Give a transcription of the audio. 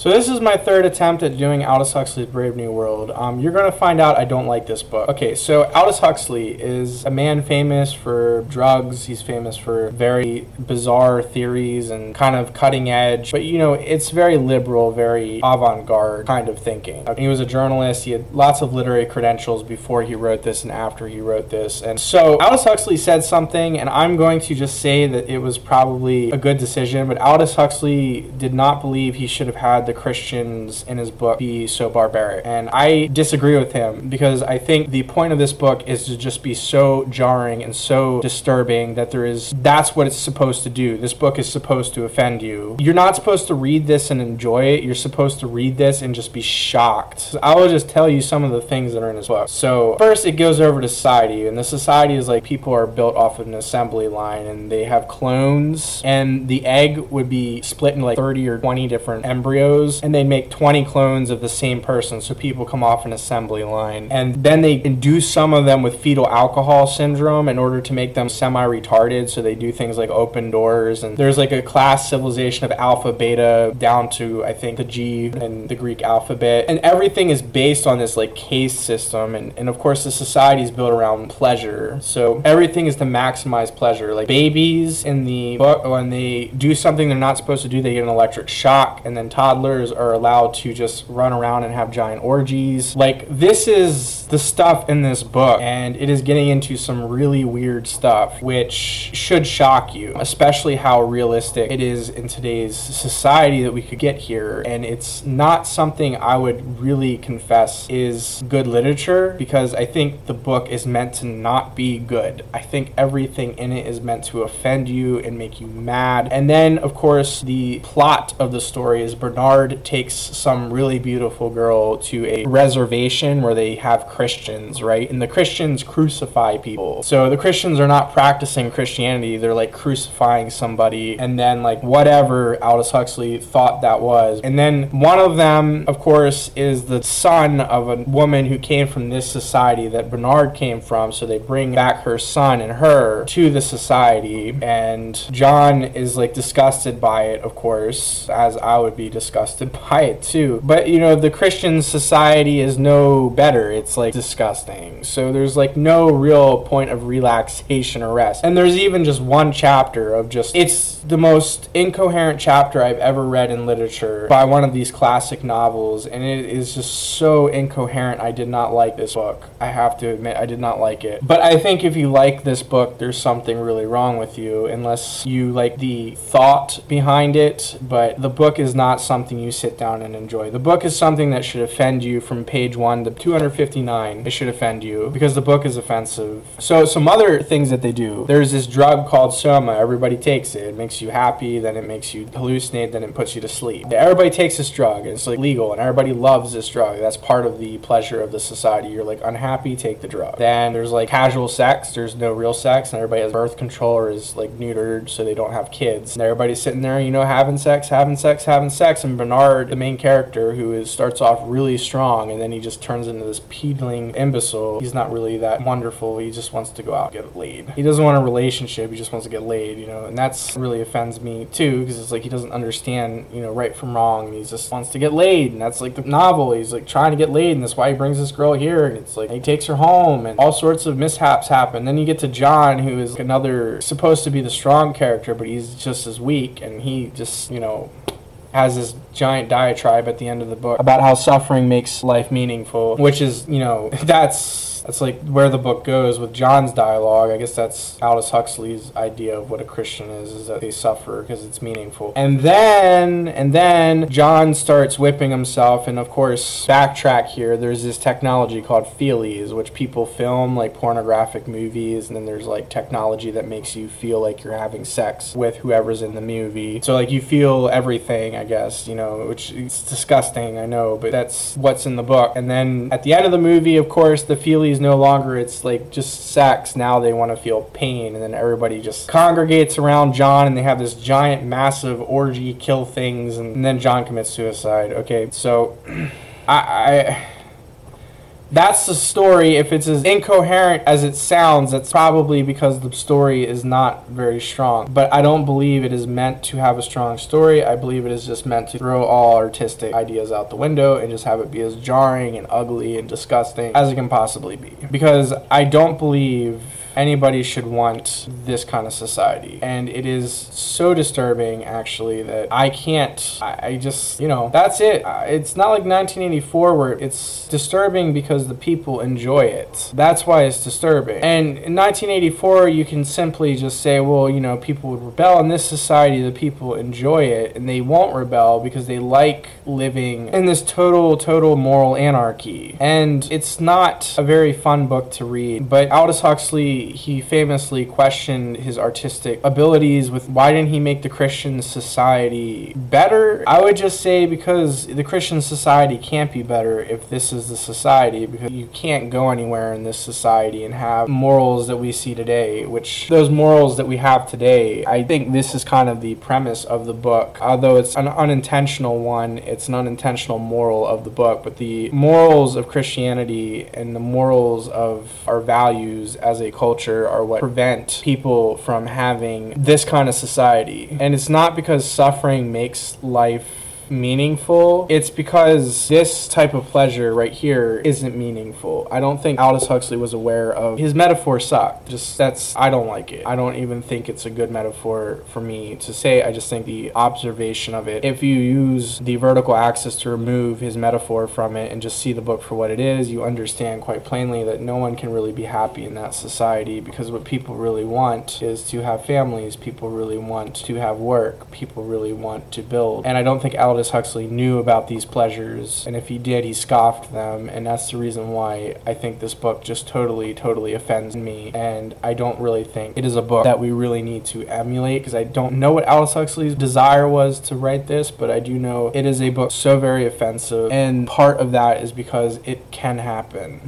So this is my third attempt at doing Aldous Huxley's Brave New World. Um, you're going to find out I don't like this book. Okay, so Aldous Huxley is a man famous for drugs. He's famous for very bizarre theories and kind of cutting edge. But you know, it's very liberal, very avant-garde kind of thinking. He was a journalist. He had lots of literary credentials before he wrote this and after he wrote this. And so Aldous Huxley said something, and I'm going to just say that it was probably a good decision. But Aldous Huxley did not believe he should have had the Christians in his book be so barbaric. And I disagree with him because I think the point of this book is to just be so jarring and so disturbing that there is that's what it's supposed to do. This book is supposed to offend you. You're not supposed to read this and enjoy it. You're supposed to read this and just be shocked. I will just tell you some of the things that are in this book. So, first it goes over to society, and the society is like people are built off of an assembly line and they have clones, and the egg would be split into like 30 or 20 different embryos and they make 20 clones of the same person so people come off an assembly line. And then they induce some of them with fetal alcohol syndrome in order to make them semi-retarded so they do things like open doors. And there's like a class civilization of alpha beta down to i think the g in the greek alphabet. And everything is based on this like caste system. And, and of course the society is built around pleasure. So everything is to maximize pleasure. Like babies in the book when they do something they're not supposed to do they get an electric shock and then toddlers are allowed to just run around and have giant orgies. Like, this is the stuff in this book, and it is getting into some really weird stuff, which should shock you, especially how realistic it is in today's society that we could get here. And it's not something I would really confess is good literature because I think the book is meant to not be good. I think everything in it is meant to offend you and make you mad. And then, of course, the plot of the story is Bernard takes some really beautiful girl to a reservation where they have Christians, right? And the Christians crucify people. So the Christians are not practicing Christianity, they're like crucifying somebody, and then like whatever Aldous Huxley thought that was. And then one of them, of course, is the son of a woman who came from this society that Bernard came from. So they bring back her son and her to the society, and John is like disgusted by it, of course, as I would be disgusted by it too. But you know, the Christian society is no better. It's like disgusting. So there's like no real point of relaxation or rest. And there's even just one chapter of just it's the most incoherent chapter I've ever read in literature by one of these classic novels and it is just so incoherent. I did not like this book. I have to admit I did not like it. But I think if you like this book, there's something really wrong with you unless you like the thought behind it, but the book is not something you sit down and enjoy. The book is something that should offend you from page 1 to 259. It should offend you because the book is offensive. So some other things that they do. There's this drug called soma. Everybody takes it. It makes you happy, then it makes you hallucinate, then it puts you to sleep. Everybody takes this drug. It's like legal and everybody loves this drug. That's part of the pleasure of the society. You're like unhappy, take the drug. Then there's like casual sex. There's no real sex and everybody has birth control or is like neutered so they don't have kids. And everybody's sitting there, you know, having sex, having sex, having sex and Bernard, the main character, who is starts off really strong and then he just turns into this peedling imbecile. He's not really that wonderful. He just wants to go out and get laid. He doesn't want a relationship. He just wants to get laid, you know, and that's really offends me too because it's like he doesn't understand, you know, right from wrong. He just wants to get laid, and that's like the novel. He's like trying to get laid, and that's why he brings this girl here. And it's like he takes her home, and all sorts of mishaps happen. Then you get to John, who is another supposed to be the strong character, but he's just as weak, and he just, you know, has this giant diatribe at the end of the book about how suffering makes life meaningful, which is, you know, that's that's like where the book goes with John's dialogue. I guess that's Aldous Huxley's idea of what a Christian is, is that they suffer because it's meaningful. And then, and then John starts whipping himself, and of course, backtrack here, there's this technology called Feelies, which people film like pornographic movies, and then there's like technology that makes you feel like you're having sex with whoever's in the movie. So like you feel everything, I guess, you know, which is disgusting, I know, but that's what's in the book. And then at the end of the movie, of course, the Feelies no longer it's like just sex. Now they want to feel pain, and then everybody just congregates around John, and they have this giant, massive orgy, kill things, and, and then John commits suicide. Okay, so I, I That's the story. If it's as incoherent as it sounds, that's probably because the story is not very strong. But I don't believe it is meant to have a strong story. I believe it is just meant to throw all artistic ideas out the window and just have it be as jarring and ugly and disgusting as it can possibly be. Because I don't believe anybody should want this kind of society. And it is so disturbing, actually, that I can't, I, I just, you know, that's it. Uh, It's not like 1984 where it's disturbing because the people enjoy it. That's why it's disturbing. And in 1984, you can simply just say, well, you know, people would rebel. In this society, the people enjoy it and they won't rebel because they like living in this total, total moral anarchy. And it's not a very fun book to read. But Aldous Huxley, he famously questioned his artistic abilities with why didn't he make the Christian society better? I would just say because the Christian society can't be better if this is the society, because you can't go anywhere in this society and have morals that we see today, which those morals that we have today, I think this is kind of the premise of the book. Although it's an unintentional one, it's an unintentional moral of the book, but the morals of Christianity and the morals of our values as a culture are what prevent people from having this kind of society. And it's not because suffering makes life meaningful. It's because this type of pleasure right here isn't meaningful. I don't think Aldous Huxley was aware of his metaphor sucked. Just that's I don't like it. I don't even think it's a good metaphor for me to say. I just think the observation of it. If you use the vertical axis to remove his metaphor from it and just see the book for what it is, you understand quite plainly that no one can really be happy in that society because what people really want is to have families. People really want to have work. People really want to build. And I don't think Aldous Huxley knew about these pleasures, and if he did, he scoffed them, and that's the reason why I think this book just totally, totally offends me, and I don't really think it is a book that we really need to emulate, because I don't know what Aldous Huxley's desire was to write this, but I do know it is a book so very offensive, and part of that is because it can happen.